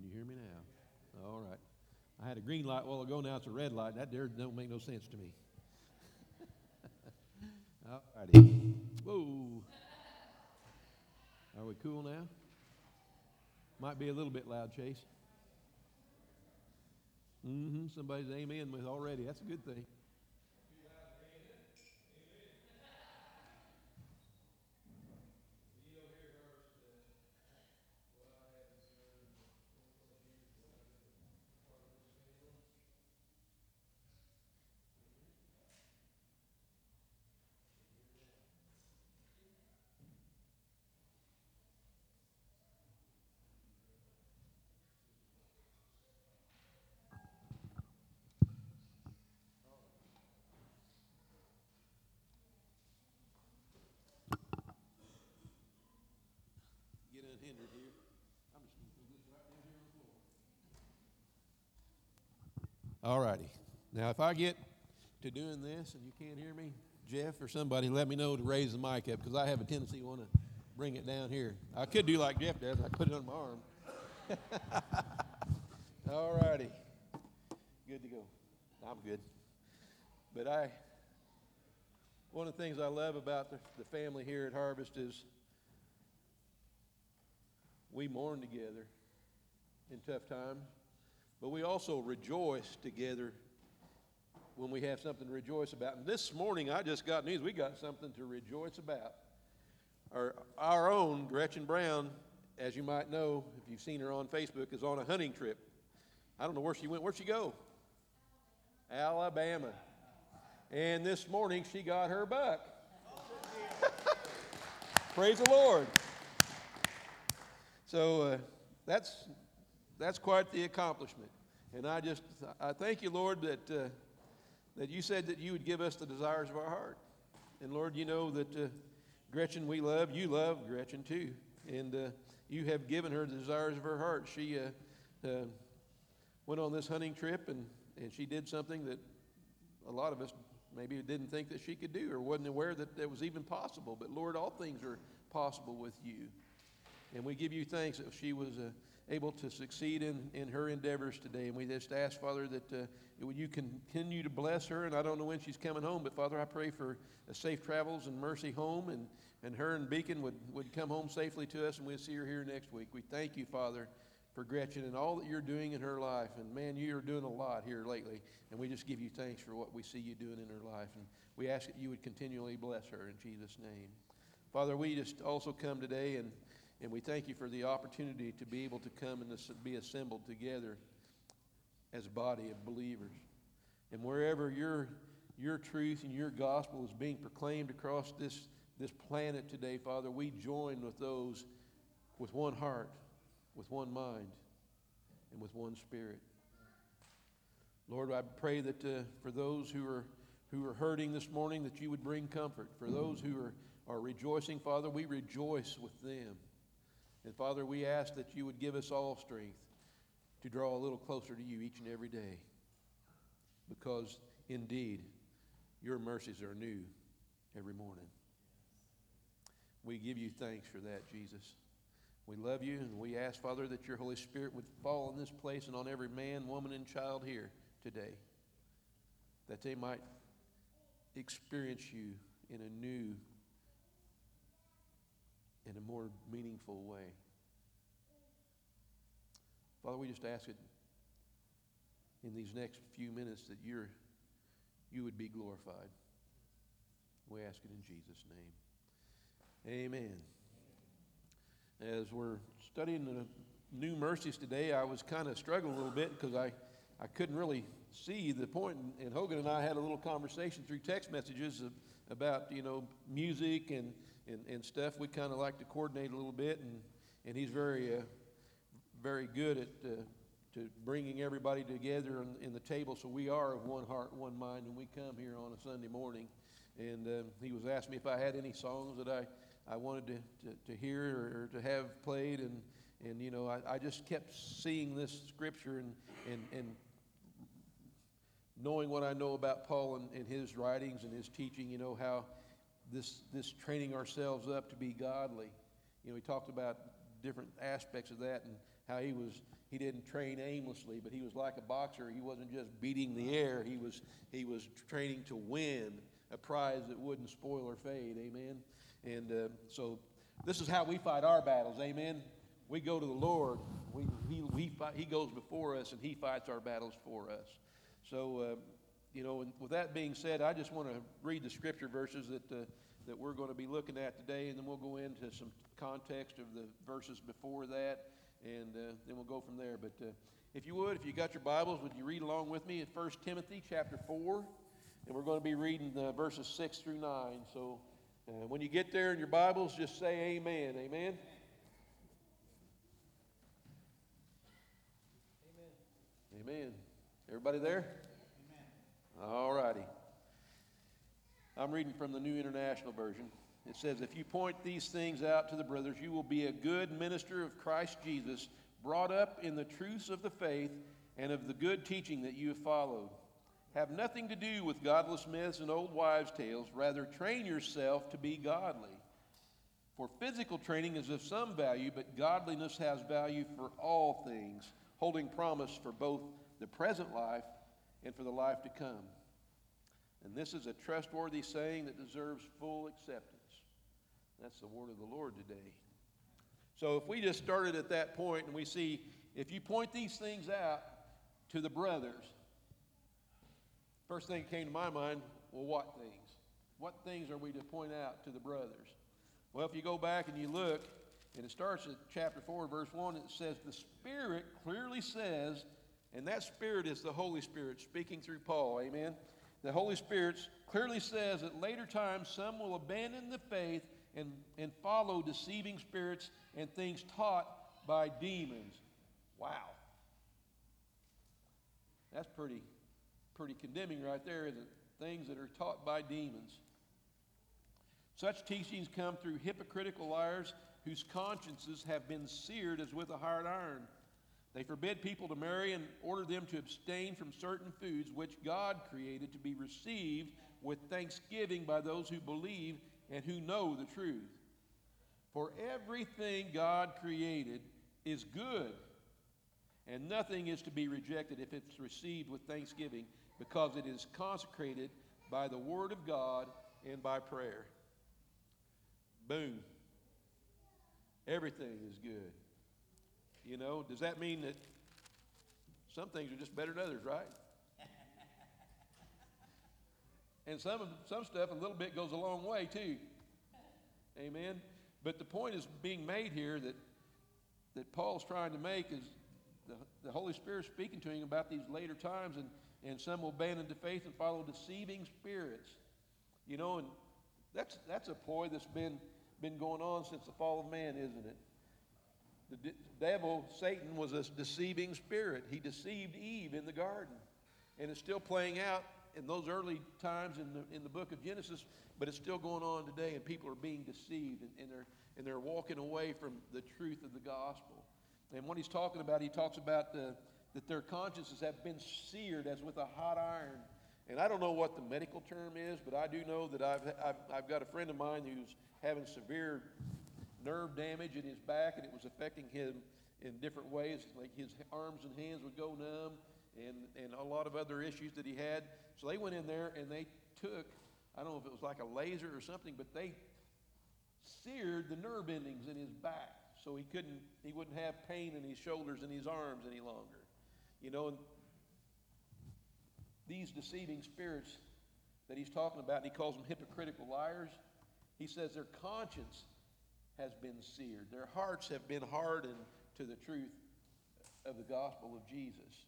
Can you hear me now? All right. I had a green light a while ago, now it's a red light. That there don't make no sense to me. All righty. Whoa. Are we cool now? Might be a little bit loud, Chase. Mm-hmm. Somebody's amen with already. That's a good thing. Get unhindered here. I'm just gonna put this right down here on the floor. All righty. Now, if I get to doing this and you can't hear me, Jeff or somebody, let me know to raise the mic up because I have a tendency to want to bring it down here. I could do like Jeff does. I put it on my arm. All righty. Good to go. I'm good. But I, one of the things I love about the, the family here at Harvest is we mourn together in tough times, but we also rejoice together when we have something to rejoice about. And this morning, I just got news. We got something to rejoice about. Our, our own Gretchen Brown, as you might know, if you've seen her on Facebook, is on a hunting trip. I don't know where she went. Where'd she go? Alabama. And this morning, she got her buck. Praise the Lord. So uh, that's, that's quite the accomplishment. And I just, I thank you, Lord, that, uh, that you said that you would give us the desires of our heart. And Lord, you know that uh, Gretchen we love, you love Gretchen too. And uh, you have given her the desires of her heart. She uh, uh, went on this hunting trip and, and she did something that a lot of us maybe didn't think that she could do or wasn't aware that that was even possible. But Lord, all things are possible with you. And we give you thanks that she was uh, able to succeed in, in her endeavors today. And we just ask, Father, that uh, would you continue to bless her. And I don't know when she's coming home, but Father, I pray for safe travels and mercy home. And, and her and Beacon would, would come home safely to us, and we'll see her here next week. We thank you, Father, for Gretchen and all that you're doing in her life. And man, you are doing a lot here lately. And we just give you thanks for what we see you doing in her life. And we ask that you would continually bless her in Jesus' name. Father, we just also come today and and we thank you for the opportunity to be able to come and be assembled together as a body of believers. And wherever your, your truth and your gospel is being proclaimed across this, this planet today, Father, we join with those with one heart, with one mind, and with one spirit. Lord, I pray that uh, for those who are, who are hurting this morning, that you would bring comfort. For those who are, are rejoicing, Father, we rejoice with them. And Father, we ask that you would give us all strength to draw a little closer to you each and every day. Because indeed, your mercies are new every morning. We give you thanks for that, Jesus. We love you, and we ask, Father, that your Holy Spirit would fall in this place and on every man, woman, and child here today, that they might experience you in a new a more meaningful way. Father, we just ask it in these next few minutes that you're, you would be glorified. We ask it in Jesus' name. Amen. As we're studying the new mercies today, I was kind of struggling a little bit because I, I couldn't really see the point. And Hogan and I had a little conversation through text messages about, you know, music and and, and stuff. We kind of like to coordinate a little bit, and, and he's very, uh, very good at uh, to bringing everybody together in, in, the table. So we are of one heart, one mind, and we come here on a Sunday morning. And um, he was asking me if I had any songs that I, I wanted to, to, to hear or, or, to have played, and and you know I, I just kept seeing this scripture and and and knowing what I know about Paul and, and his writings and his teaching, you know how this, this training ourselves up to be godly. You know, he talked about different aspects of that and how he was he didn't train aimlessly, but he was like a boxer. He wasn't just beating the air. He was he was training to win a prize that wouldn't spoil or fade. Amen. And uh, so this is how we fight our battles. Amen. We go to the Lord. We, he, he, fight, he goes before us and He fights our battles for us. So, uh, you know, and with that being said, I just want to read the scripture verses that, uh, that we're going to be looking at today, and then we'll go into some context of the verses before that, and uh, then we'll go from there. But uh, if you would, if you got your Bibles, would you read along with me in 1 Timothy chapter 4? And we're going to be reading verses 6 through 9. So uh, when you get there in your Bibles, just say amen. Amen. Amen. Amen. Everybody there? All righty. I'm reading from the New International Version. It says, If you point these things out to the brothers, you will be a good minister of Christ Jesus, brought up in the truths of the faith and of the good teaching that you have followed. Have nothing to do with godless myths and old wives' tales. Rather, train yourself to be godly. For physical training is of some value, but godliness has value for all things, holding promise for both the present life and for the life to come. And this is a trustworthy saying that deserves full acceptance. That's the word of the Lord today. So if we just started at that point and we see, if you point these things out to the brothers, first thing that came to my mind, well, what things? What things are we to point out to the brothers? Well, if you go back and you look, and it starts at chapter 4, verse 1, it says, The Spirit clearly says, and that Spirit is the Holy Spirit speaking through Paul, amen? The Holy Spirit clearly says at later times some will abandon the faith and, and follow deceiving spirits and things taught by demons. Wow. That's pretty, pretty condemning right there, isn't it? Things that are taught by demons. Such teachings come through hypocritical liars whose consciences have been seared as with a hard iron. They forbid people to marry and order them to abstain from certain foods which God created to be received with thanksgiving by those who believe and who know the truth. For everything God created is good, and nothing is to be rejected if it's received with thanksgiving, because it is consecrated by the Word of God and by prayer. Boom. Everything is good. You know, does that mean that some things are just better than others, right? and some, some stuff, a little bit goes a long way too. Amen. But the point is being made here that, that Paul's trying to make is the, the Holy Spirit speaking to him about these later times, and, and some will abandon the faith and follow deceiving spirits. You know, and that's, that's a ploy that's been, been going on since the fall of man, isn't it? The de- devil, Satan, was a deceiving spirit. He deceived Eve in the garden. And it's still playing out in those early times in the, in the book of Genesis, but it's still going on today, and people are being deceived, and, and, they're, and they're walking away from the truth of the gospel. And what he's talking about, he talks about the, that their consciences have been seared as with a hot iron. And I don't know what the medical term is, but I do know that I've, I've, I've got a friend of mine who's having severe nerve damage in his back, and it was affecting him in different ways. Like his arms and hands would go numb, and, and a lot of other issues that he had. So they went in there and they took, I don't know if it was like a laser or something, but they seared the nerve endings in his back so he couldn't, he wouldn't have pain in his shoulders and his arms any longer. You know, and these deceiving spirits that he's talking about, he calls them hypocritical liars, he says their conscience has been seared. Their hearts have been hardened to the truth of the gospel of Jesus.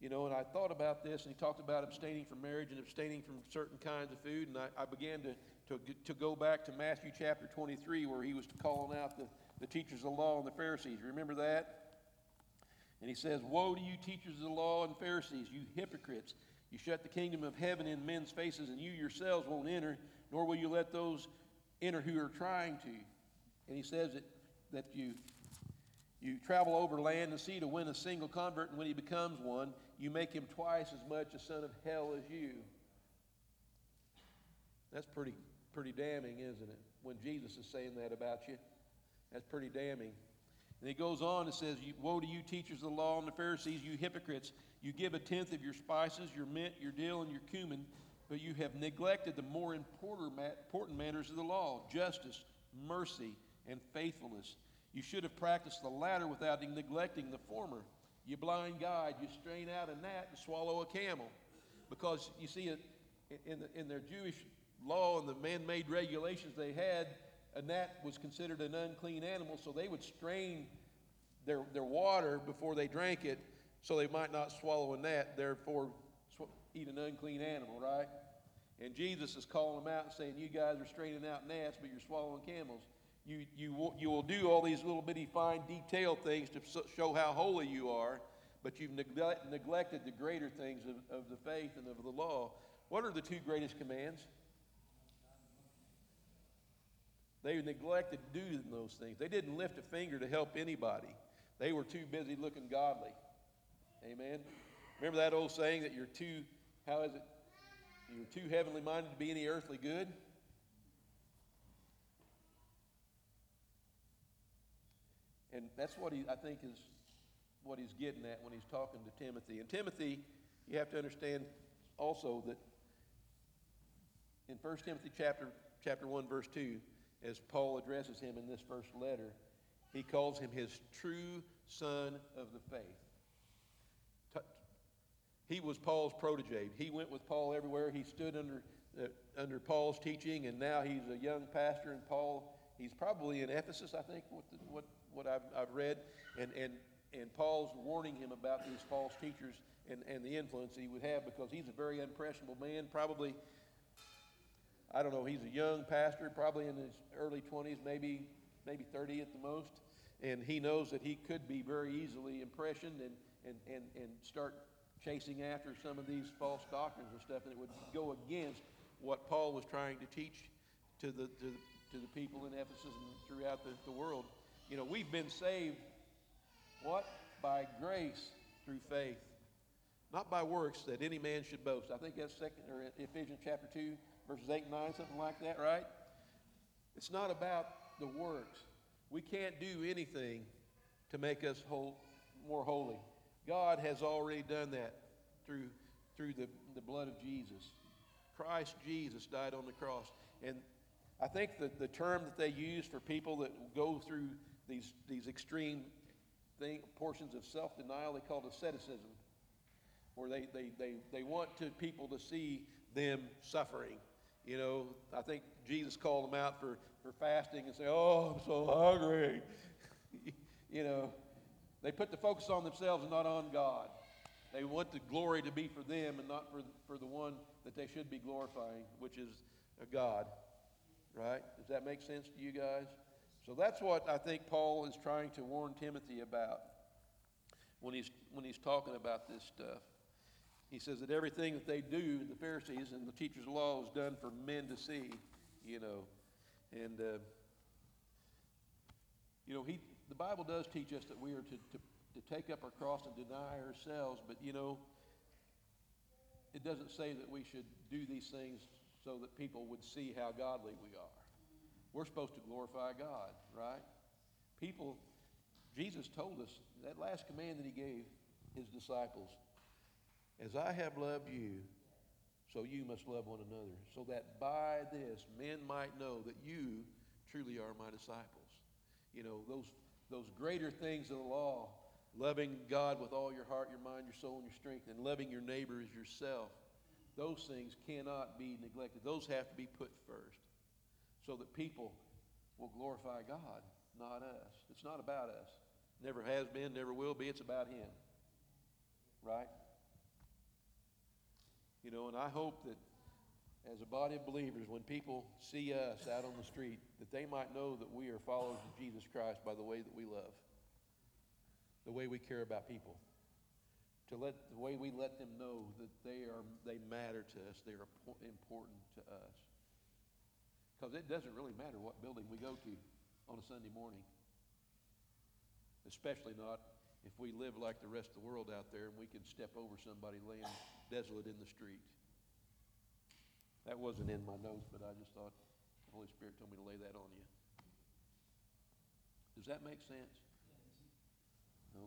You know, and I thought about this, and he talked about abstaining from marriage and abstaining from certain kinds of food, and I, I began to, to, to go back to Matthew chapter 23, where he was calling out the, the teachers of the law and the Pharisees. Remember that? And he says, Woe to you, teachers of the law and Pharisees, you hypocrites! You shut the kingdom of heaven in men's faces, and you yourselves won't enter, nor will you let those enter who are trying to. And he says that, that you, you travel over land and sea to win a single convert, and when he becomes one, you make him twice as much a son of hell as you. That's pretty, pretty damning, isn't it? When Jesus is saying that about you, that's pretty damning. And he goes on and says, Woe to you, teachers of the law and the Pharisees, you hypocrites! You give a tenth of your spices, your mint, your dill, and your cumin, but you have neglected the more important matters of the law justice, mercy, and faithfulness. You should have practiced the latter without neglecting the former. You blind guide, you strain out a gnat and swallow a camel. Because you see, it in, the, in their Jewish law and the man made regulations they had, a gnat was considered an unclean animal, so they would strain their, their water before they drank it so they might not swallow a gnat, therefore eat an unclean animal, right? And Jesus is calling them out and saying, You guys are straining out gnats, but you're swallowing camels. You, you, will, you will do all these little bitty fine detailed things to show how holy you are, but you've neglect, neglected the greater things of, of the faith and of the law. What are the two greatest commands? They neglected doing those things. They didn't lift a finger to help anybody. They were too busy looking godly. Amen. Remember that old saying that you're too, how is it? You're too heavenly minded to be any earthly good? And that's what he, I think, is what he's getting at when he's talking to Timothy. And Timothy, you have to understand also that in 1 Timothy chapter, chapter 1, verse 2, as Paul addresses him in this first letter, he calls him his true son of the faith. He was Paul's protege. He went with Paul everywhere. He stood under, uh, under Paul's teaching, and now he's a young pastor. And Paul, he's probably in Ephesus, I think, what, the, what, what I've, I've read. And, and, and Paul's warning him about these false teachers and, and the influence he would have because he's a very impressionable man, probably I don't know, he's a young pastor, probably in his early 20s, maybe, maybe 30 at the most. And he knows that he could be very easily impressioned and, and, and, and start chasing after some of these false doctrines and stuff, and it would go against what Paul was trying to teach to the, to, to the people in Ephesus and throughout the, the world. You know, we've been saved, what? By grace through faith, not by works that any man should boast. I think that's second or Ephesians chapter 2, verses 8 and 9, something like that, right? It's not about the works. We can't do anything to make us whole, more holy. God has already done that through, through the, the blood of Jesus. Christ Jesus died on the cross. And I think that the term that they use for people that go through these, these extreme thing, portions of self denial, they call it asceticism, where they, they, they, they want to, people to see them suffering. You know, I think Jesus called them out for, for fasting and say, Oh, I'm so hungry. you know, they put the focus on themselves and not on God. They want the glory to be for them and not for, for the one that they should be glorifying, which is God. Right? Does that make sense to you guys? So that's what I think Paul is trying to warn Timothy about when he's, when he's talking about this stuff. He says that everything that they do, the Pharisees and the teachers of law, is done for men to see, you know. And, uh, you know, he, the Bible does teach us that we are to, to, to take up our cross and deny ourselves, but, you know, it doesn't say that we should do these things so that people would see how godly we are. We're supposed to glorify God, right? People, Jesus told us that last command that he gave his disciples as I have loved you, so you must love one another, so that by this men might know that you truly are my disciples. You know, those, those greater things of the law, loving God with all your heart, your mind, your soul, and your strength, and loving your neighbor as yourself, those things cannot be neglected. Those have to be put first so that people will glorify God, not us. It's not about us. Never has been, never will be. It's about Him. Right? You know, and I hope that as a body of believers, when people see us out on the street, that they might know that we are followers of Jesus Christ by the way that we love, the way we care about people, to let the way we let them know that they are they matter to us, they are important to us. Because it doesn't really matter what building we go to on a Sunday morning, especially not if we live like the rest of the world out there and we can step over somebody laying desolate in the street. That wasn't in my notes, but I just thought the Holy Spirit told me to lay that on you. Does that make sense?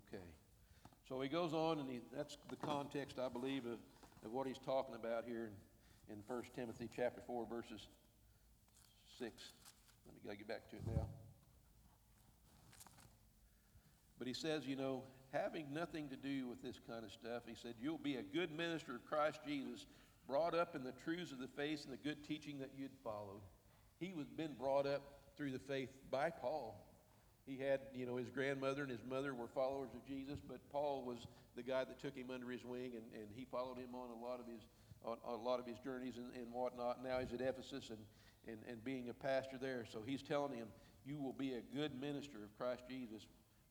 Okay. So he goes on, and he, that's the context, I believe, of, of what he's talking about here in, in 1 Timothy chapter 4, verses 6. Let me gotta get back to it now. But he says, you know, having nothing to do with this kind of stuff, he said, you'll be a good minister of Christ Jesus, brought up in the truths of the faith and the good teaching that you'd followed. He was been brought up through the faith by Paul. He had, you know, his grandmother and his mother were followers of Jesus, but Paul was the guy that took him under his wing, and, and he followed him on a lot of his, on, on a lot of his journeys and, and whatnot. Now he's at Ephesus and, and, and being a pastor there. So he's telling him, you will be a good minister of Christ Jesus,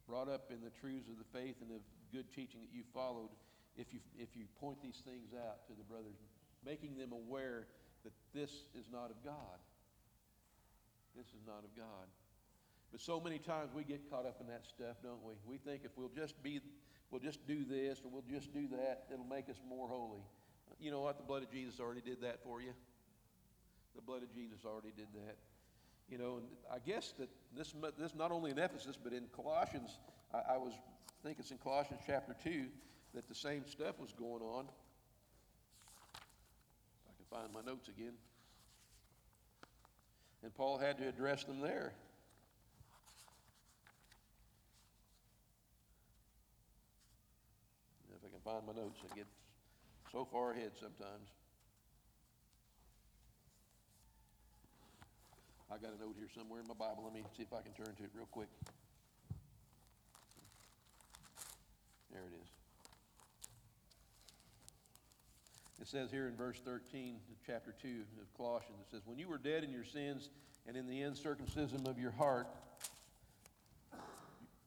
brought up in the truths of the faith and the good teaching that you followed if you, if you point these things out to the brothers, making them aware that this is not of God. This is not of God. But so many times we get caught up in that stuff, don't we? We think if we'll just be, we'll just do this or we'll just do that, it'll make us more holy. You know what? The blood of Jesus already did that for you. The blood of Jesus already did that. You know, and I guess that this, this not only in Ephesus, but in Colossians, I, I was, I think it's in Colossians chapter 2, that the same stuff was going on. Find my notes again. And Paul had to address them there. If I can find my notes, I get so far ahead sometimes. I got a note here somewhere in my Bible. Let me see if I can turn to it real quick. There it is. It says here in verse 13 of chapter 2 of Colossians, it says, When you were dead in your sins and in the uncircumcision of your heart,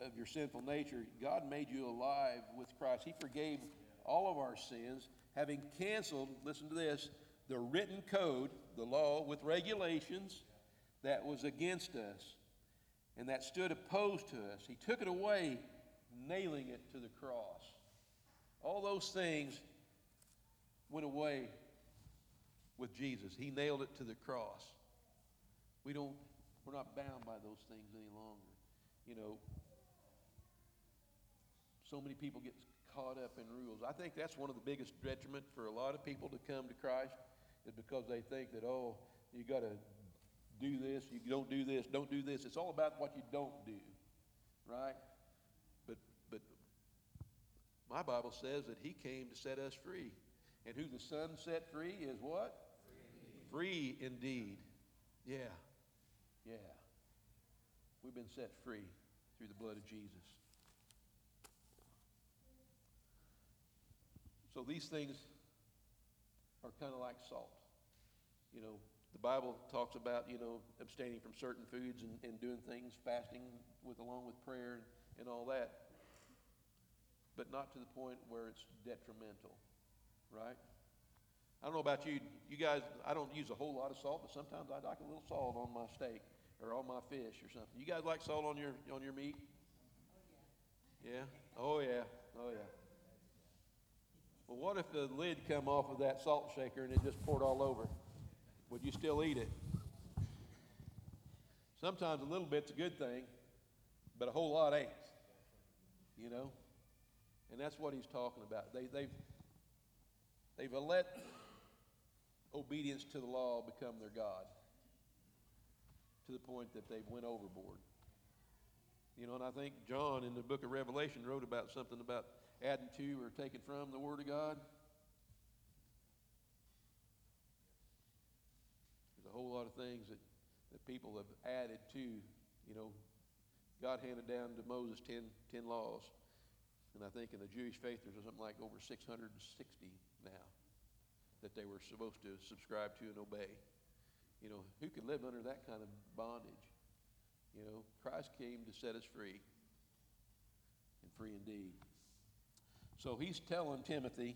of your sinful nature, God made you alive with Christ. He forgave all of our sins, having canceled, listen to this, the written code, the law with regulations that was against us and that stood opposed to us. He took it away, nailing it to the cross. All those things went away with Jesus. He nailed it to the cross. We don't, we're not bound by those things any longer. You know, so many people get caught up in rules. I think that's one of the biggest detriment for a lot of people to come to Christ is because they think that, oh, you got to do this, you don't do this, don't do this. It's all about what you don't do, right? But, but my Bible says that he came to set us free. And who the Son set free is what? Free indeed. Free indeed. Yeah. Yeah. We've been set free through the blood of Jesus. So these things are kind of like salt. You know, the Bible talks about, you know, abstaining from certain foods and, and doing things, fasting with along with prayer and, and all that. But not to the point where it's detrimental, right? I don't know about you. You guys, I don't use a whole lot of salt, but sometimes I like a little salt on my steak or on my fish or something. You guys like salt on your on your meat? Oh, yeah. Oh yeah. Oh yeah. Well, what if the lid come off of that salt shaker and it just poured all over? Would you still eat it? Sometimes a little bit's a good thing, but a whole lot ain't. You know? And that's what he's talking about. They, they've, they've let obedience to the law become their God to the point that they've went overboard. You know, and I think John in the book of Revelation wrote about something about adding to or taking from the Word of God. There's a whole lot of things that, that people have added to, you know, God handed down to Moses 10, 10 laws. And I think in the Jewish faith, there's something like over 660 now that they were supposed to subscribe to and obey. You know, who could live under that kind of bondage? You know, Christ came to set us free, and free indeed. So he's telling Timothy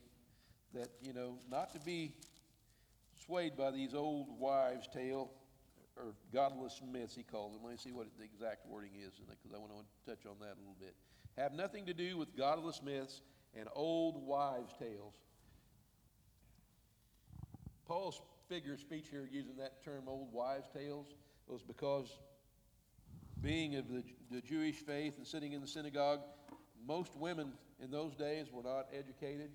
that, you know, not to be swayed by these old wives' tale, or godless myths, he calls them. Let me see what the exact wording is, because I want to touch on that a little bit. Have nothing to do with godless myths and old wives' tales. Paul's figure of speech here, using that term old wives' tales, was because being of the, the Jewish faith and sitting in the synagogue, most women in those days were not educated,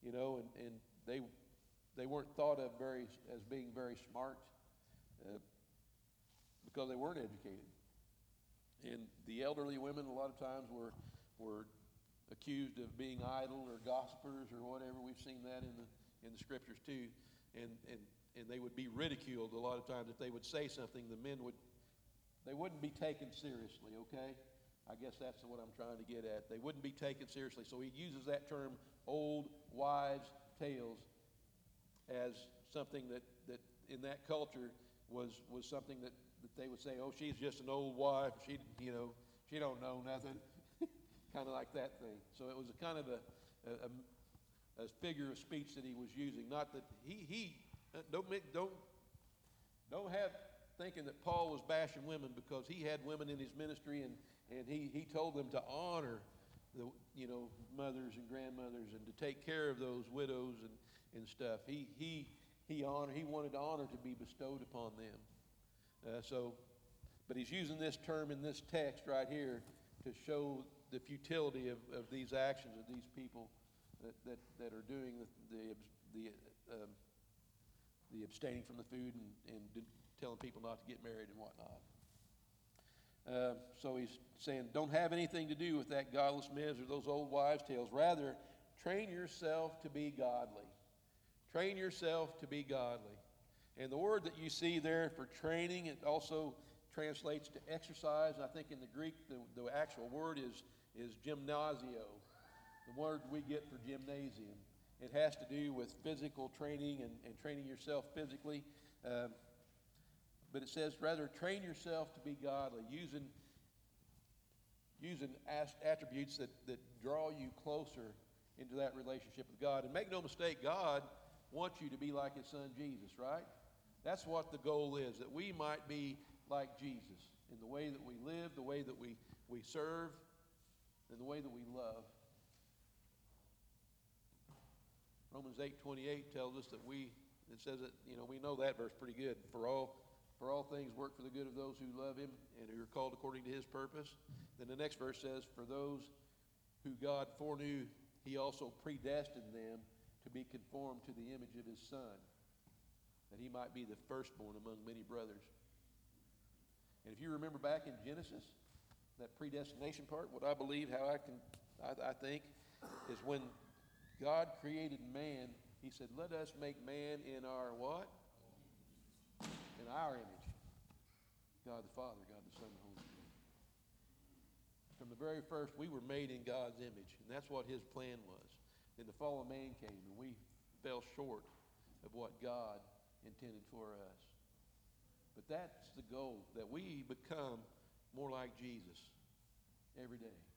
you know, and, and they, they weren't thought of very, as being very smart uh, because they weren't educated. And the elderly women, a lot of times, were, were accused of being idle or gossipers or whatever. We've seen that in the, in the scriptures too. And, and, and they would be ridiculed a lot of times if they would say something, the men would, they wouldn't be taken seriously, okay? I guess that's what I'm trying to get at. They wouldn't be taken seriously. So he uses that term, old wives' tales, as something that, that in that culture was, was something that, that they would say, oh, she's just an old wife. She, you know, she don't know nothing. kind of like that thing. So it was a kind of a, a, a, figure of speech that he was using. Not that he, he uh, don't, make, don't, don't have thinking that Paul was bashing women because he had women in his ministry and, and he, he told them to honor the you know mothers and grandmothers and to take care of those widows and, and stuff. He, he, he, honor, he wanted honor to be bestowed upon them. Uh, so, but he's using this term in this text right here to show the futility of, of these actions of these people that, that, that are doing the, the, the, um, the abstaining from the food and, and telling people not to get married and whatnot. Uh, so he's saying, don't have anything to do with that godless myths or those old wives' tales. Rather, train yourself to be godly. Train yourself to be godly. And the word that you see there for training, it also translates to exercise. I think in the Greek, the, the actual word is, is gymnasio, the word we get for gymnasium. It has to do with physical training and, and training yourself physically. Uh, but it says, rather, train yourself to be godly, using, using attributes that, that draw you closer into that relationship with God. And make no mistake, God wants you to be like his son Jesus, right? That's what the goal is, that we might be like Jesus in the way that we live, the way that we, we serve, and the way that we love. Romans 8:28 tells us that we it says that you know we know that verse pretty good. For all for all things work for the good of those who love him and who are called according to his purpose. Then the next verse says, For those who God foreknew, he also predestined them to be conformed to the image of his son, that he might be the firstborn among many brothers. And if you remember back in Genesis, that predestination part, what I believe, how I can, I, I think, is when God created man, he said, Let us make man in our what? In our image. God the Father, God the Son, the Holy Spirit. From the very first, we were made in God's image, and that's what his plan was. Then the fall of man came, and we fell short of what God intended for us. But that's the goal, that we become more like Jesus every day.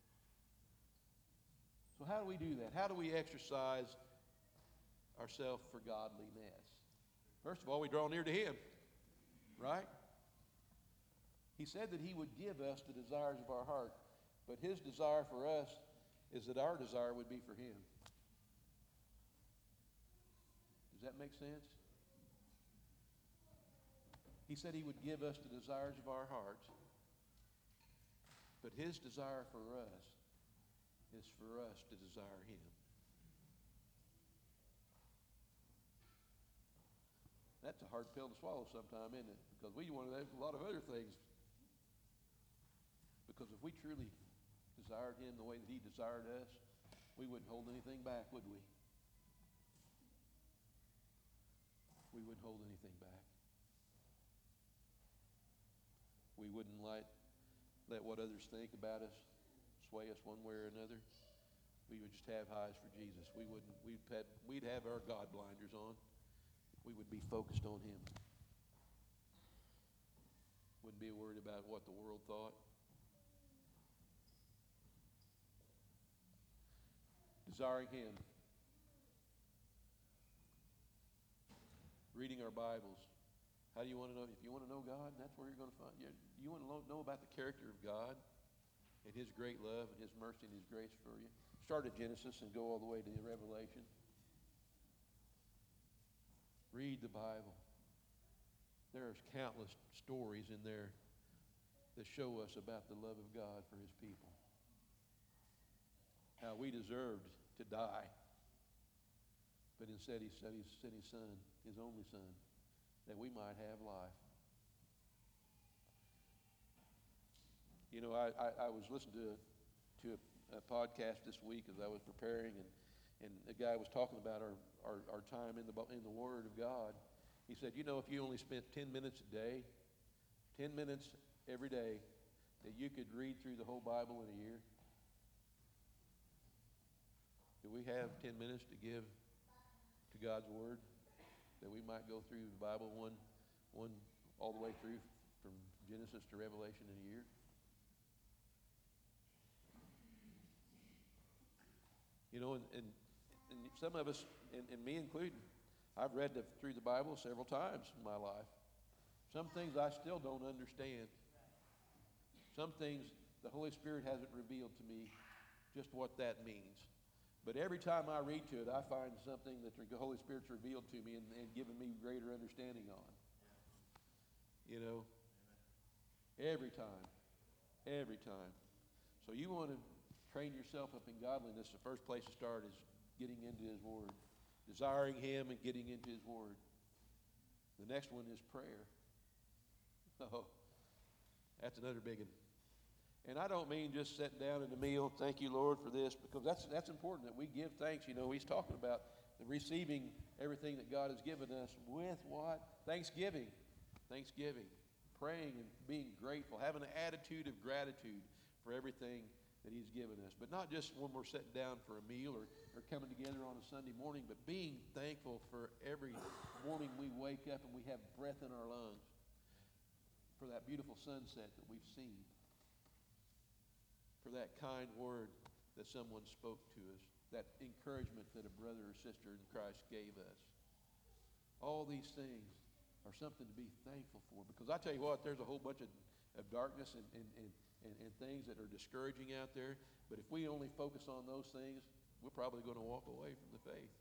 So, how do we do that? How do we exercise ourselves for godliness? First of all, we draw near to Him, right? He said that He would give us the desires of our heart, but His desire for us is that our desire would be for Him. Does that make sense? He said He would give us the desires of our hearts, but His desire for us is for us to desire Him. That's a hard pill to swallow sometimes, isn't it? Because we want to have a lot of other things. Because if we truly desired Him the way that He desired us, we wouldn't hold anything back, would we? We wouldn't hold anything back. We wouldn't let, let what others think about us sway us one way or another. We would just have eyes for Jesus. We wouldn't, we'd, have, we'd have our God blinders on. We would be focused on Him. Wouldn't be worried about what the world thought. Desiring Him. Reading our Bibles. How do you want to know? If you want to know God, that's where you're going to find. You, you want to know about the character of God and His great love and His mercy and His grace for you. Start at Genesis and go all the way to the Revelation. Read the Bible. There's countless stories in there that show us about the love of God for His people. how we deserved to die. But instead, he said he sent his son, his only son, that we might have life. You know, I, I, I was listening to, to a, a, podcast this week as I was preparing, and, and the guy was talking about our, our, our time in the, in the Word of God. He said, You know, if you only spent 10 minutes a day, 10 minutes every day, that you could read through the whole Bible in a year, do we have 10 minutes to give to God's Word that we might go through the Bible one, one all the way through from Genesis to Revelation in a year? You know, and, and, and some of us, and, and me included, I've read the, through the Bible several times in my life. Some things I still don't understand. Some things the Holy Spirit hasn't revealed to me just what that means. But every time I read to it, I find something that the Holy Spirit's revealed to me and, and given me greater understanding on. You know, every time. Every time. So you want to train yourself up in godliness, the first place to start is getting into His Word, desiring Him and getting into His Word. The next one is prayer. Oh, that's another big one. And I don't mean just sitting down in the meal, thank you, Lord, for this, because that's, that's important that we give thanks. You know, he's talking about receiving everything that God has given us with what? Thanksgiving. Thanksgiving. Praying and being grateful, having an attitude of gratitude for everything that he's given us. But not just when we're sitting down for a meal or, or coming together on a Sunday morning, but being thankful for every morning we wake up and we have breath in our lungs, for that beautiful sunset that we've seen for that kind word that someone spoke to us, that encouragement that a brother or sister in Christ gave us. All these things are something to be thankful for. Because I tell you what, there's a whole bunch of, of darkness and, and, and, and, and things that are discouraging out there. But if we only focus on those things, we're probably going to walk away from the faith.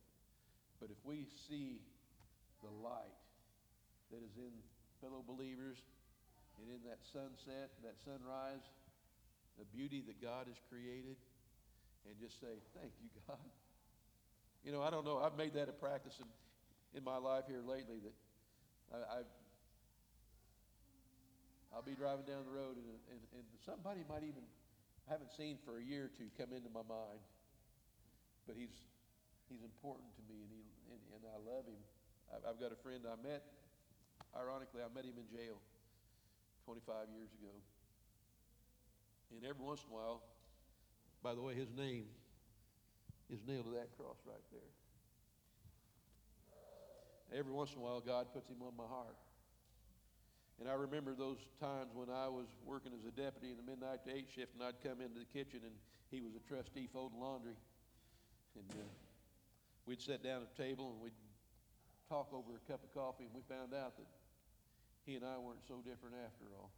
But if we see the light that is in fellow believers and in that sunset, that sunrise, the beauty that God has created and just say, Thank you, God. You know, I don't know. I've made that a practice in, in my life here lately that I, I've, I'll be driving down the road and, and, and somebody might even, I haven't seen for a year or two, come into my mind. But he's, he's important to me and, he, and, and I love him. I've, I've got a friend I met, ironically, I met him in jail 25 years ago. And every once in a while, by the way, his name is nailed to that cross right there. Every once in a while, God puts him on my heart. And I remember those times when I was working as a deputy in the midnight to eight shift, and I'd come into the kitchen, and he was a trustee folding laundry. And uh, we'd sit down at a table, and we'd talk over a cup of coffee, and we found out that he and I weren't so different after all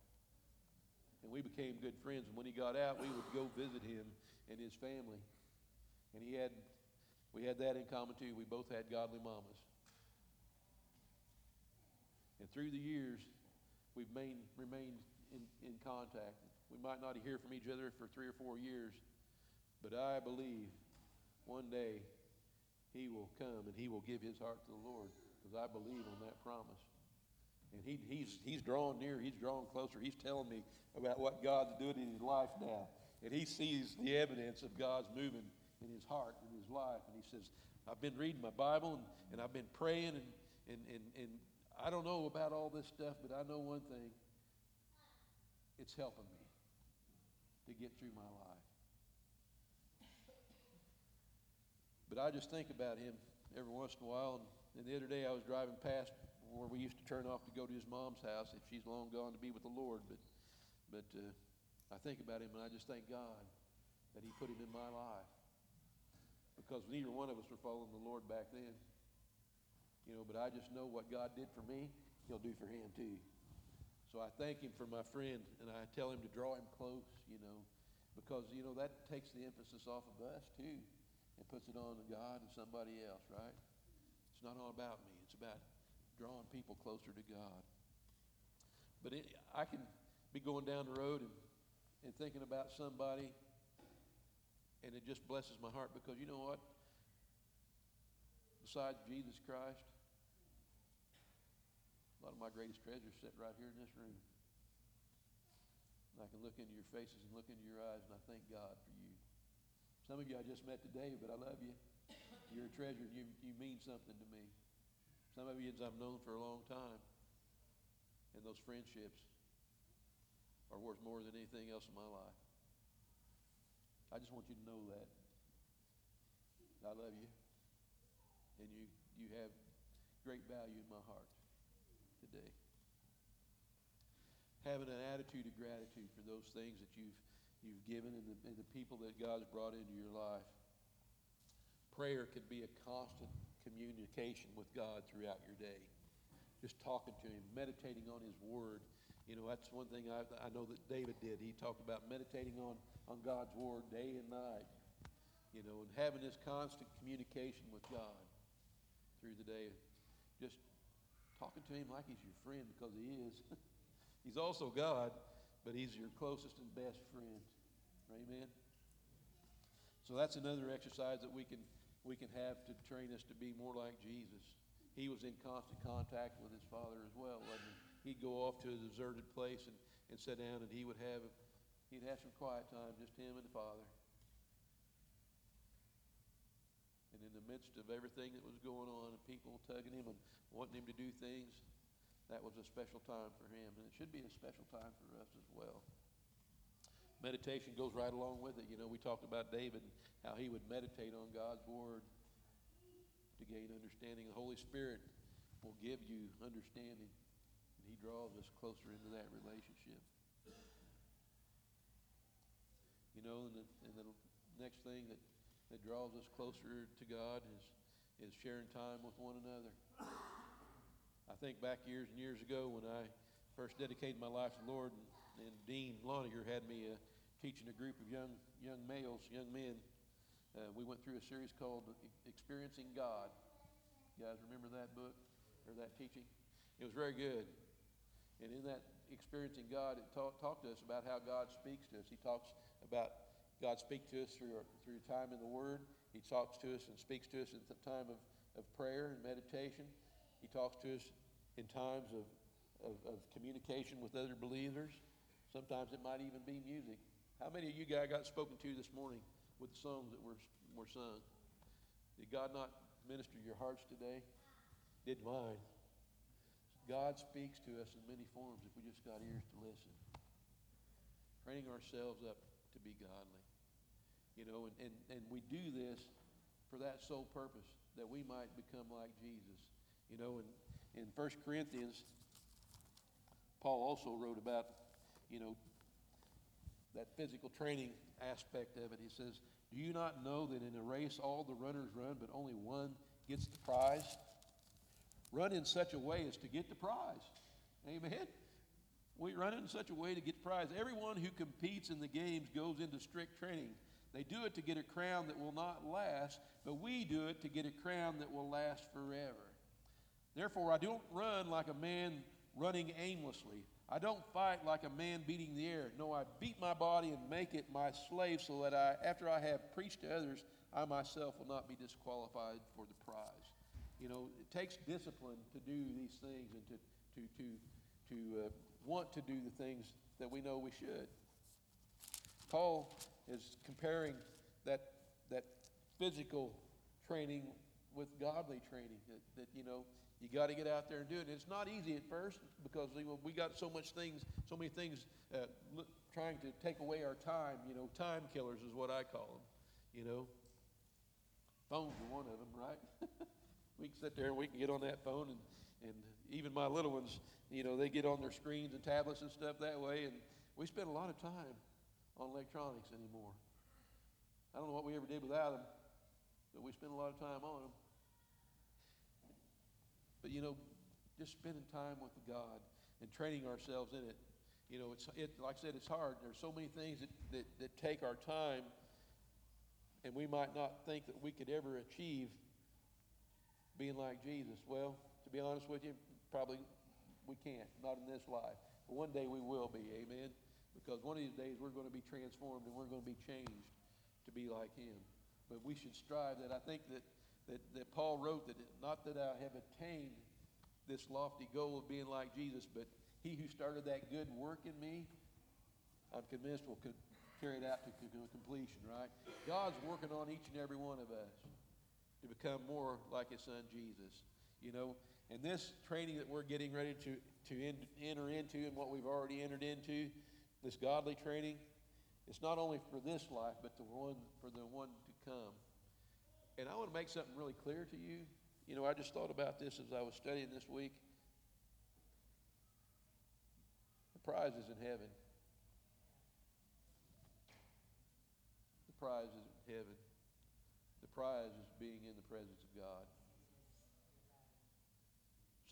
and we became good friends. And when he got out, we would go visit him and his family. And he had, we had that in common too. We both had godly mamas. And through the years, we've main, remained in, in contact. We might not hear from each other for three or four years, but I believe one day he will come and he will give his heart to the Lord because I believe on that promise. And he, he's, he's drawn near, he's drawn closer. He's telling me about what God's doing in his life now. And he sees the evidence of God's moving in his heart, in his life. And he says, I've been reading my Bible and, and I've been praying, and, and, and, and I don't know about all this stuff, but I know one thing it's helping me to get through my life. But I just think about him every once in a while. And, and the other day I was driving past where we used to turn off to go to his mom's house if she's long gone to be with the Lord. But, but uh, I think about him and I just thank God that he put him in my life. Because neither one of us were following the Lord back then. You know, but I just know what God did for me, he'll do for him too. So I thank him for my friend and I tell him to draw him close, you know, because, you know, that takes the emphasis off of us too and puts it on God and somebody else, right? It's not all about me. It's about drawing people closer to God. But it, I can be going down the road and, and thinking about somebody and it just blesses my heart because you know what? Besides Jesus Christ, a lot of my greatest treasures sit right here in this room. And I can look into your faces and look into your eyes, and I thank God for you. Some of you I just met today, but I love you. You're a treasure, and you, you mean something to me. Some of you I've known for a long time, and those friendships are worth more than anything else in my life. I just want you to know that. I love you, and you, you have great value in my heart today having an attitude of gratitude for those things that you've, you've given and the, and the people that God's brought into your life. Prayer could be a constant communication with God throughout your day. Just talking to Him, meditating on His Word. You know, that's one thing I, I know that David did. He talked about meditating on, on God's Word day and night. You know, and having this constant communication with God through the day. Just talking to Him like He's your friend because He is. He's also God, but He's your closest and best friend. Amen. So that's another exercise that we can we can have to train us to be more like Jesus. He was in constant contact with his father as well, he? He'd go off to a deserted place and, and sit down and he would have he'd have some quiet time, just him and the father. And in the midst of everything that was going on and people tugging him and wanting him to do things, that was a special time for him, and it should be a special time for us as well. Meditation goes right along with it. You know, we talked about David and how he would meditate on God's word to gain understanding. The Holy Spirit will give you understanding, and he draws us closer into that relationship. You know, and the, and the next thing that, that draws us closer to God is, is sharing time with one another. I think back years and years ago when I first dedicated my life to the Lord, and, and Dean Loniger had me uh, teaching a group of young young males, young men. Uh, we went through a series called Experiencing God. You guys remember that book or that teaching? It was very good. And in that Experiencing God, it talked talk to us about how God speaks to us. He talks about God speak to us through, through time in the Word. He talks to us and speaks to us at the time of, of prayer and meditation. He talks to us in times of, of, of, communication with other believers. Sometimes it might even be music. How many of you guys got spoken to this morning with the songs that were, were sung? Did God not minister your hearts today? Did mine. God speaks to us in many forms if we just got ears to listen. Training ourselves up to be godly. You know, and, and, and we do this for that sole purpose, that we might become like Jesus. You know, in, in 1 Corinthians, Paul also wrote about, you know, that physical training aspect of it. He says, Do you not know that in a race all the runners run, but only one gets the prize? Run in such a way as to get the prize. Amen. We run in such a way to get the prize. Everyone who competes in the games goes into strict training. They do it to get a crown that will not last, but we do it to get a crown that will last forever. Therefore, I don't run like a man running aimlessly. I don't fight like a man beating the air. No, I beat my body and make it my slave so that I, after I have preached to others, I myself will not be disqualified for the prize. You know, it takes discipline to do these things and to, to, to, to uh, want to do the things that we know we should. Paul is comparing that, that physical training with godly training. That, that you know, you got to get out there and do it. And it's not easy at first because we got so much things, so many things uh, trying to take away our time. You know, time killers is what I call them. You know, phones are one of them, right? we can sit there and we can get on that phone and, and even my little ones, you know, they get on their screens and tablets and stuff that way. And we spend a lot of time on electronics anymore. I don't know what we ever did without them, but we spend a lot of time on them. But you know, just spending time with God and training ourselves in it. You know, it's it, like I said, it's hard. There's so many things that, that, that take our time, and we might not think that we could ever achieve being like Jesus. Well, to be honest with you, probably we can't, not in this life. But one day we will be, amen? Because one of these days we're going to be transformed and we're going to be changed to be like him. But we should strive that. I think that, that, that Paul wrote that, not that I have attained this lofty goal of being like Jesus, but he who started that good work in me, I'm convinced will carry it out to co- completion, right? God's working on each and every one of us to become more like his son Jesus. You know, and this training that we're getting ready to, to en- enter into and what we've already entered into, this godly training, it's not only for this life, but the one for the one to come. And I want to make something really clear to you. You know, I just thought about this as I was studying this week. The prize is in heaven. The prize is in heaven. The prize is being in the presence of God.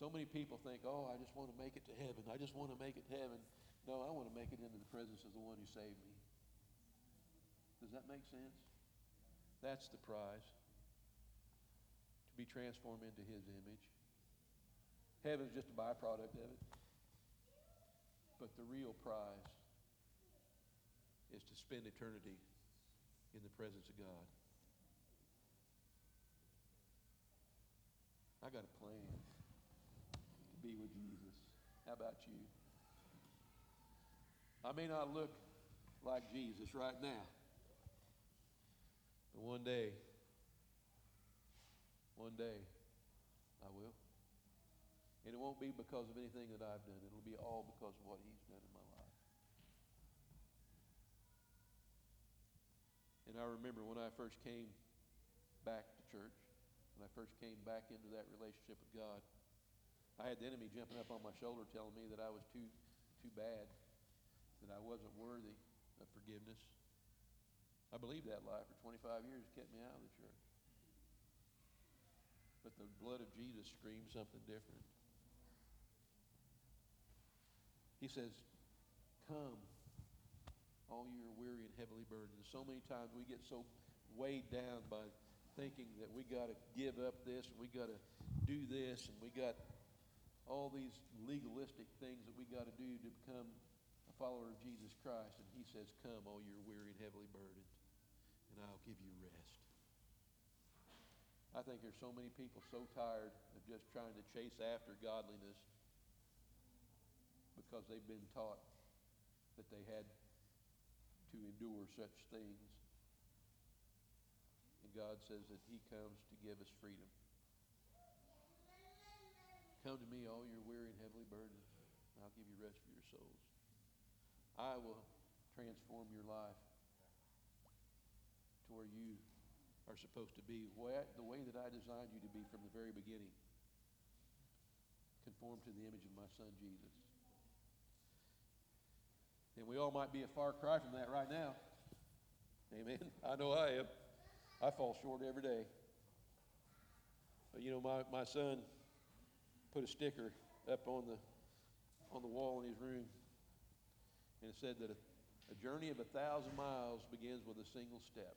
So many people think, oh, I just want to make it to heaven. I just want to make it to heaven. No, I want to make it into the presence of the one who saved me. Does that make sense? That's the prize. To be transformed into his image. Heaven is just a byproduct of it. But the real prize is to spend eternity in the presence of God. I got a plan to be with Jesus. How about you? I may not look like Jesus right now, but one day, one day, I will. And it won't be because of anything that I've done. It'll be all because of what He's done in my life. And I remember when I first came back to church, when I first came back into that relationship with God, I had the enemy jumping up on my shoulder telling me that I was too, too bad, that I wasn't worthy of forgiveness. I believed that lie for 25 years. Kept me out of the church. But the blood of Jesus screams something different. He says, Come, all you are weary and heavily burdened. So many times we get so weighed down by thinking that we got to give up this and we got to do this and we got all these legalistic things that we got to do to become follower of Jesus Christ. And he says, Come, all you are weary and heavily burdened, and I'll give you rest. I think there's so many people so tired of just trying to chase after godliness because they've been taught that they had to endure such things. And God says that He comes to give us freedom. Come to me, all your weary and heavily burdened, and I'll give you rest for your souls. I will transform your life to where you are supposed to be, the way that I designed you to be from the very beginning. Conform to the image of my Son, Jesus. And we all might be a far cry from that right now. Amen. I know I am. I fall short every day. But you know, my, my son put a sticker up on the on the wall in his room, and it said that a, a journey of a thousand miles begins with a single step.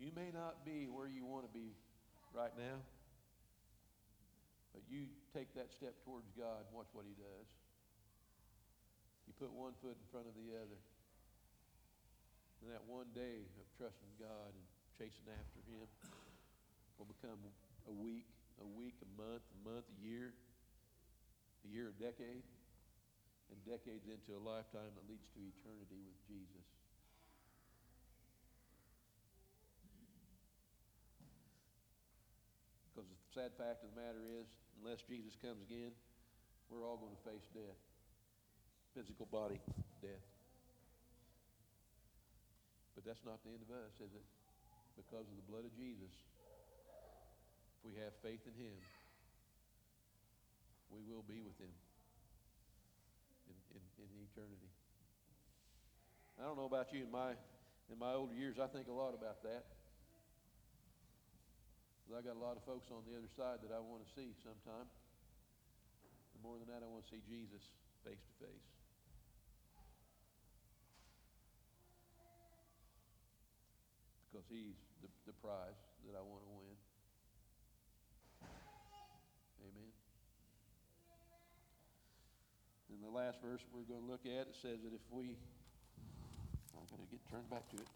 You may not be where you want to be right now, but you take that step towards God and watch what He does. You put one foot in front of the other. And that one day of trusting God and chasing after Him will become a week, a week, a month, a month, a year, a year, a decade, and decades into a lifetime that leads to eternity with Jesus. Because the sad fact of the matter is, unless Jesus comes again, we're all going to face death physical body death. But that's not the end of us, is it? Because of the blood of Jesus, if we have faith in Him, we will be with Him eternity. I don't know about you. In my in my older years, I think a lot about that. I got a lot of folks on the other side that I want to see sometime. And more than that, I want to see Jesus face to face. because he's the, the prize that I want to win. The last verse we're going to look at, it says that if we I'm going to get turned back to it.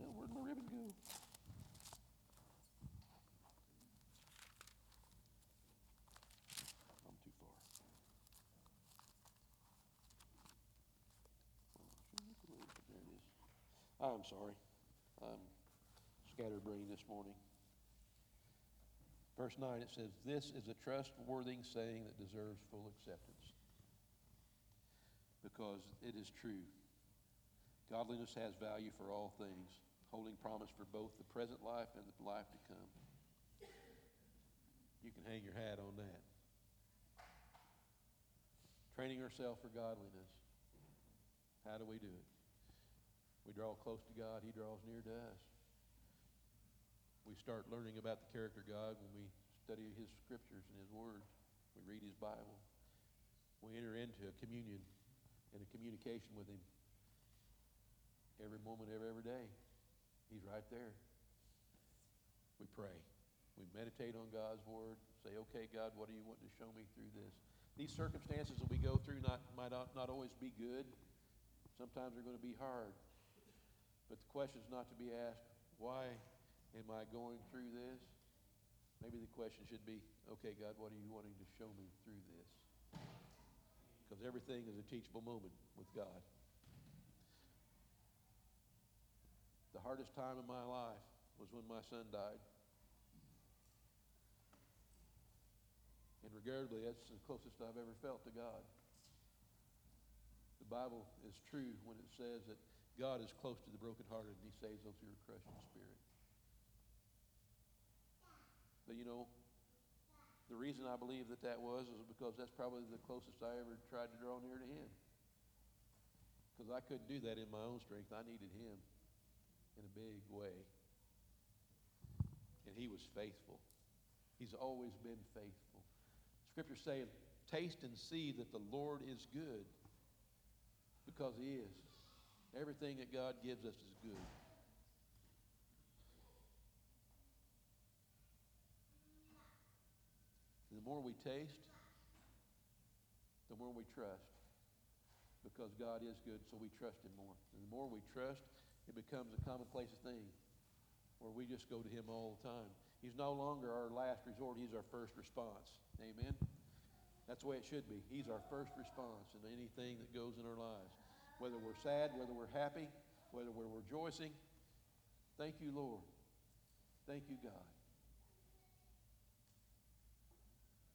Well, where'd my ribbon go? I'm too far. There it is. I'm sorry. I'm scatterbrained this morning. Verse 9, it says, This is a trustworthy saying that deserves full acceptance. Because it is true. Godliness has value for all things, holding promise for both the present life and the life to come. You can hang your hat on that. Training ourselves for godliness. How do we do it? We draw close to God, He draws near to us. We start learning about the character of God when we study His scriptures and His Word. We read His Bible. We enter into a communion and a communication with Him every moment of every day. He's right there. We pray. We meditate on God's Word. Say, okay, God, what do you want to show me through this? These circumstances that we go through not, might not, not always be good. Sometimes they're going to be hard. But the question is not to be asked, why am I going through this? Maybe the question should be, okay, God, what are you wanting to show me through this? Because everything is a teachable moment with God. The hardest time in my life was when my son died. And regrettably, that's the closest I've ever felt to God. The Bible is true when it says that God is close to the brokenhearted and he saves those who are crushed in spirit. But you know, the reason I believe that that was is because that's probably the closest I ever tried to draw near to him. Because I couldn't do that in my own strength. I needed him in a big way. And he was faithful. He's always been faithful. Scripture saying, taste and see that the Lord is good because he is. Everything that God gives us is good. And the more we taste, the more we trust. Because God is good, so we trust him more. And the more we trust, it becomes a commonplace thing where we just go to him all the time. He's no longer our last resort, he's our first response. Amen? That's the way it should be. He's our first response in anything that goes in our lives. Whether we're sad, whether we're happy, whether we're rejoicing. Thank you, Lord. Thank you, God.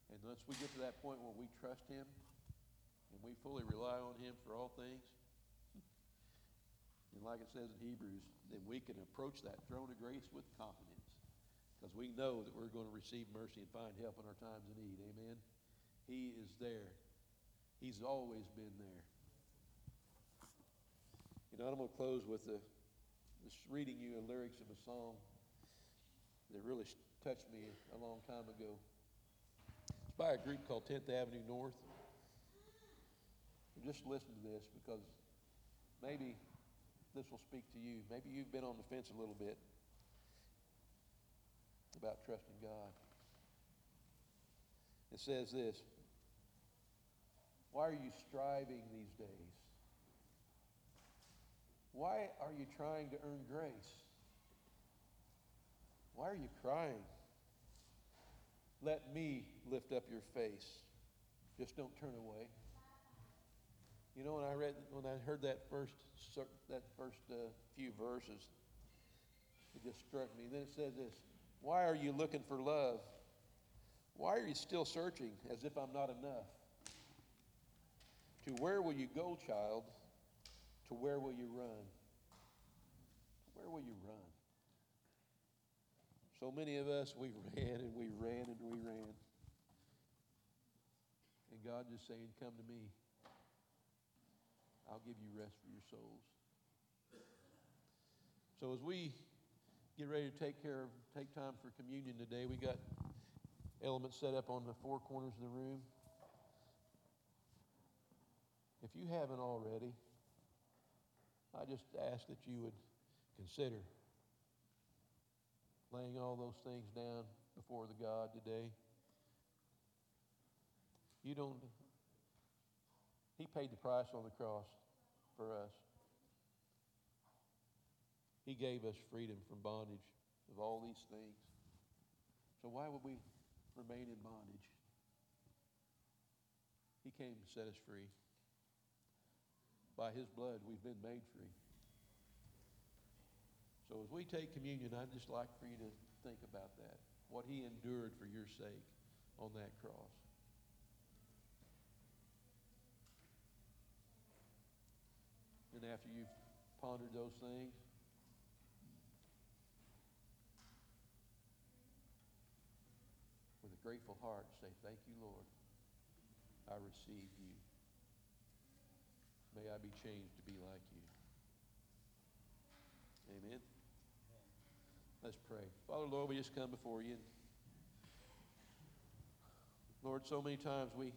And once we get to that point where we trust Him and we fully rely on Him for all things, and like it says in Hebrews, then we can approach that throne of grace with confidence because we know that we're going to receive mercy and find help in our times of need. Amen. He is there. He's always been there. You know, I'm going to close with just reading you the lyrics of a song that really touched me a long time ago. By a group called 10th Avenue North. Just listen to this because maybe this will speak to you. Maybe you've been on the fence a little bit about trusting God. It says this Why are you striving these days? Why are you trying to earn grace? Why are you crying? Let me lift up your face. Just don't turn away. You know, when I read, when I heard that first, that first uh, few verses, it just struck me. Then it says this: Why are you looking for love? Why are you still searching as if I'm not enough? To where will you go, child? To where will you run? Where will you run? So many of us, we ran and we ran and we ran. And God just saying, Come to me. I'll give you rest for your souls. So as we get ready to take care of, take time for communion today, we got elements set up on the four corners of the room. If you haven't already, I just ask that you would consider laying all those things down before the God today. You don't, He paid the price on the cross for us. He gave us freedom from bondage of all these things. So why would we remain in bondage? He came to set us free. By His blood, we've been made free. So as we take communion, I'd just like for you to think about that. What He endured for your sake on that cross. And after you've pondered those things, with a grateful heart, say, Thank you, Lord. I receive you. May I be changed to be like you. Amen. Let's pray. Father, Lord, we just come before you. Lord, so many times we